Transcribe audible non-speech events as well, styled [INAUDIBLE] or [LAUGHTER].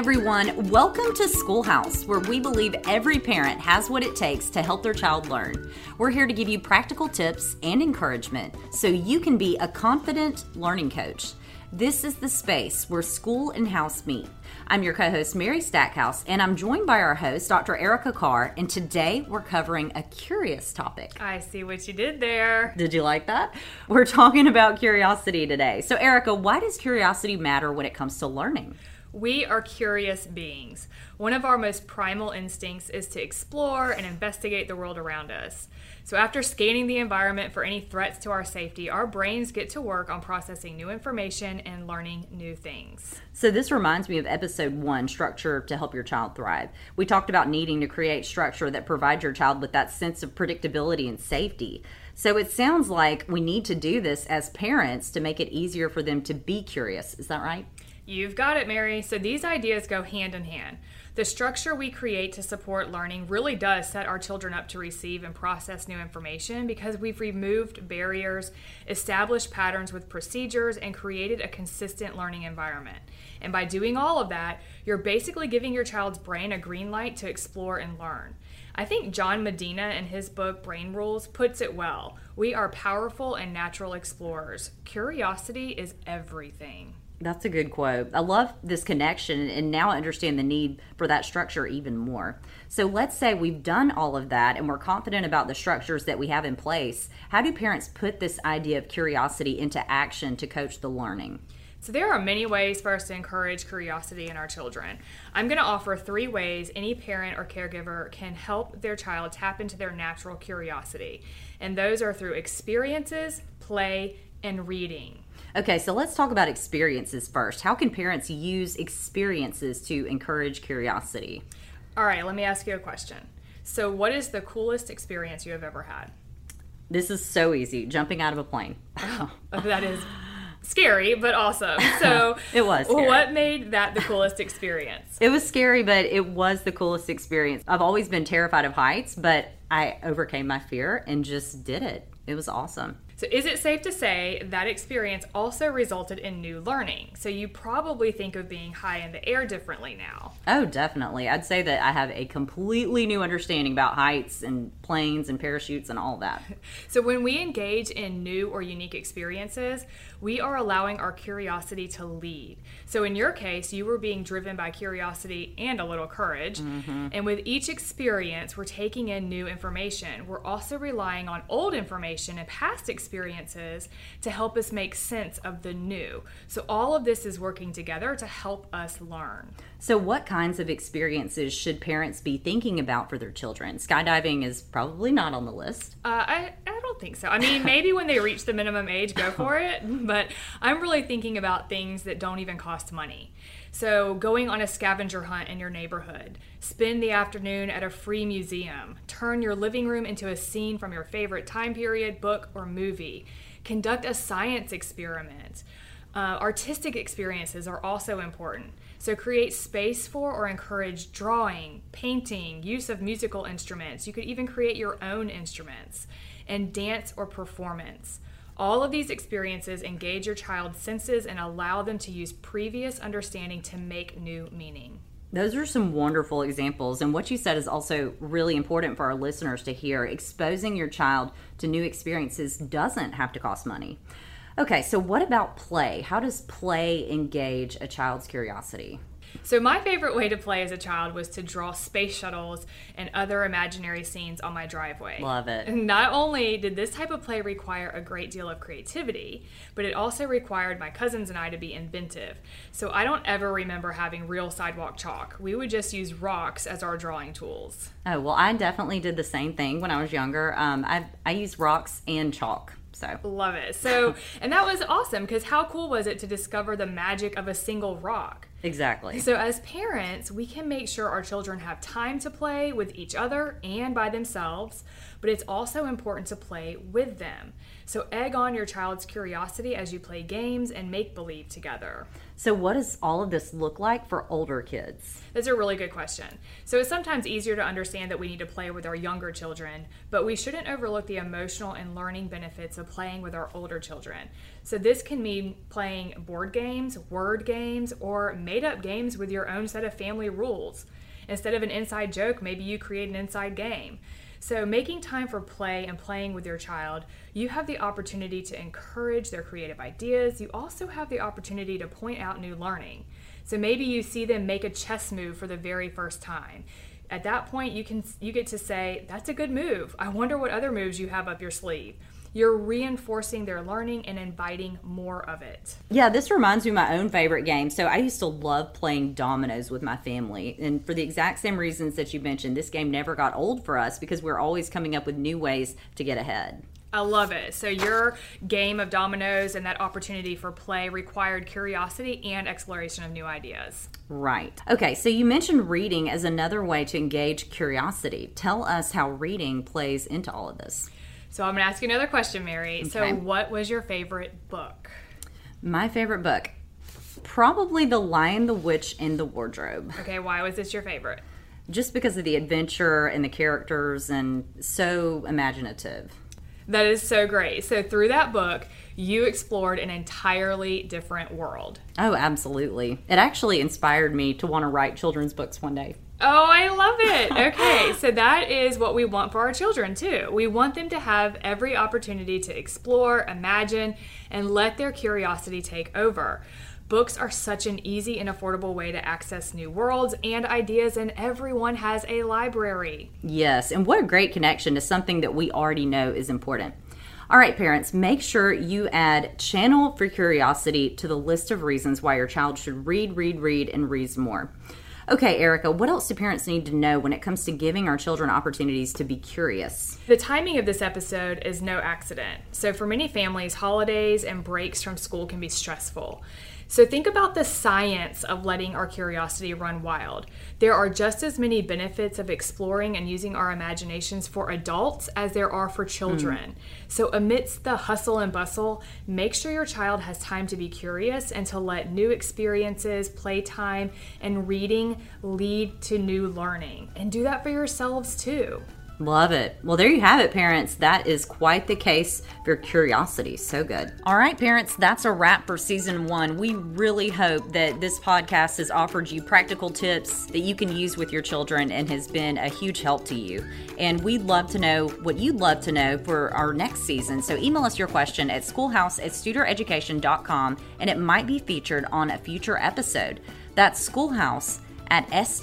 everyone. Welcome to Schoolhouse, where we believe every parent has what it takes to help their child learn. We're here to give you practical tips and encouragement so you can be a confident learning coach. This is the space where school and house meet. I'm your co host, Mary Stackhouse, and I'm joined by our host, Dr. Erica Carr, and today we're covering a curious topic. I see what you did there. Did you like that? We're talking about curiosity today. So, Erica, why does curiosity matter when it comes to learning? We are curious beings. One of our most primal instincts is to explore and investigate the world around us. So, after scanning the environment for any threats to our safety, our brains get to work on processing new information and learning new things. So, this reminds me of episode one structure to help your child thrive. We talked about needing to create structure that provides your child with that sense of predictability and safety. So, it sounds like we need to do this as parents to make it easier for them to be curious. Is that right? You've got it, Mary. So these ideas go hand in hand. The structure we create to support learning really does set our children up to receive and process new information because we've removed barriers, established patterns with procedures, and created a consistent learning environment. And by doing all of that, you're basically giving your child's brain a green light to explore and learn. I think John Medina in his book Brain Rules puts it well. We are powerful and natural explorers. Curiosity is everything. That's a good quote. I love this connection, and now I understand the need for that structure even more. So, let's say we've done all of that and we're confident about the structures that we have in place. How do parents put this idea of curiosity into action to coach the learning? So, there are many ways for us to encourage curiosity in our children. I'm going to offer three ways any parent or caregiver can help their child tap into their natural curiosity. And those are through experiences, play, and reading. Okay, so let's talk about experiences first. How can parents use experiences to encourage curiosity? All right, let me ask you a question. So, what is the coolest experience you have ever had? This is so easy jumping out of a plane. [LAUGHS] Oh, that is scary, but awesome. So, [LAUGHS] it was. Scary. What made that the coolest experience? It was scary, but it was the coolest experience. I've always been terrified of heights, but I overcame my fear and just did it. It was awesome. So, is it safe to say that experience also resulted in new learning? So, you probably think of being high in the air differently now. Oh, definitely. I'd say that I have a completely new understanding about heights and planes and parachutes and all that. [LAUGHS] so, when we engage in new or unique experiences, we are allowing our curiosity to lead. So, in your case, you were being driven by curiosity and a little courage. Mm-hmm. And with each experience, we're taking in new information. We're also relying on old information and past experiences experiences to help us make sense of the new. So, all of this is working together to help us learn. So, what kinds of experiences should parents be thinking about for their children? Skydiving is probably not on the list. Uh, I, I don't think so. I mean, [LAUGHS] maybe when they reach the minimum age, go for it. But I'm really thinking about things that don't even cost money. So, going on a scavenger hunt in your neighborhood, spend the afternoon at a free museum, turn your living room into a scene from your favorite time period, book, or movie, conduct a science experiment. Uh, artistic experiences are also important. So, create space for or encourage drawing, painting, use of musical instruments. You could even create your own instruments, and dance or performance. All of these experiences engage your child's senses and allow them to use previous understanding to make new meaning. Those are some wonderful examples. And what you said is also really important for our listeners to hear. Exposing your child to new experiences doesn't have to cost money. Okay, so what about play? How does play engage a child's curiosity? So, my favorite way to play as a child was to draw space shuttles and other imaginary scenes on my driveway. Love it. Not only did this type of play require a great deal of creativity, but it also required my cousins and I to be inventive. So, I don't ever remember having real sidewalk chalk. We would just use rocks as our drawing tools. Oh, well, I definitely did the same thing when I was younger. Um, I, I used rocks and chalk. So love it. So [LAUGHS] and that was awesome because how cool was it to discover the magic of a single rock? Exactly. So, as parents, we can make sure our children have time to play with each other and by themselves, but it's also important to play with them. So, egg on your child's curiosity as you play games and make believe together. So, what does all of this look like for older kids? That's a really good question. So, it's sometimes easier to understand that we need to play with our younger children, but we shouldn't overlook the emotional and learning benefits of playing with our older children. So, this can mean playing board games, word games, or made up games with your own set of family rules. Instead of an inside joke, maybe you create an inside game. So, making time for play and playing with your child, you have the opportunity to encourage their creative ideas. You also have the opportunity to point out new learning. So, maybe you see them make a chess move for the very first time. At that point, you can you get to say, "That's a good move. I wonder what other moves you have up your sleeve." You're reinforcing their learning and inviting more of it. Yeah, this reminds me of my own favorite game. So I used to love playing dominoes with my family. And for the exact same reasons that you mentioned, this game never got old for us because we're always coming up with new ways to get ahead. I love it. So your game of dominoes and that opportunity for play required curiosity and exploration of new ideas. Right. Okay, so you mentioned reading as another way to engage curiosity. Tell us how reading plays into all of this. So I'm going to ask you another question, Mary. Okay. So, what was your favorite book? My favorite book, probably The Lion, the Witch, and the Wardrobe. Okay, why was this your favorite? Just because of the adventure and the characters, and so imaginative. That is so great. So, through that book, you explored an entirely different world. Oh, absolutely. It actually inspired me to want to write children's books one day. Oh, I love it. [LAUGHS] Okay, so that is what we want for our children too. We want them to have every opportunity to explore, imagine, and let their curiosity take over. Books are such an easy and affordable way to access new worlds and ideas, and everyone has a library. Yes, and what a great connection to something that we already know is important. All right, parents, make sure you add Channel for Curiosity to the list of reasons why your child should read, read, read, and read more. Okay, Erica, what else do parents need to know when it comes to giving our children opportunities to be curious? The timing of this episode is no accident. So, for many families, holidays and breaks from school can be stressful. So think about the science of letting our curiosity run wild. There are just as many benefits of exploring and using our imaginations for adults as there are for children. Mm. So amidst the hustle and bustle, make sure your child has time to be curious and to let new experiences, playtime, and reading lead to new learning. And do that for yourselves too. Love it. Well, there you have it, parents. That is quite the case for curiosity. So good. All right, parents, that's a wrap for season one. We really hope that this podcast has offered you practical tips that you can use with your children and has been a huge help to you. And we'd love to know what you'd love to know for our next season. So email us your question at schoolhouse at studereducation.com and it might be featured on a future episode. That's schoolhouse at S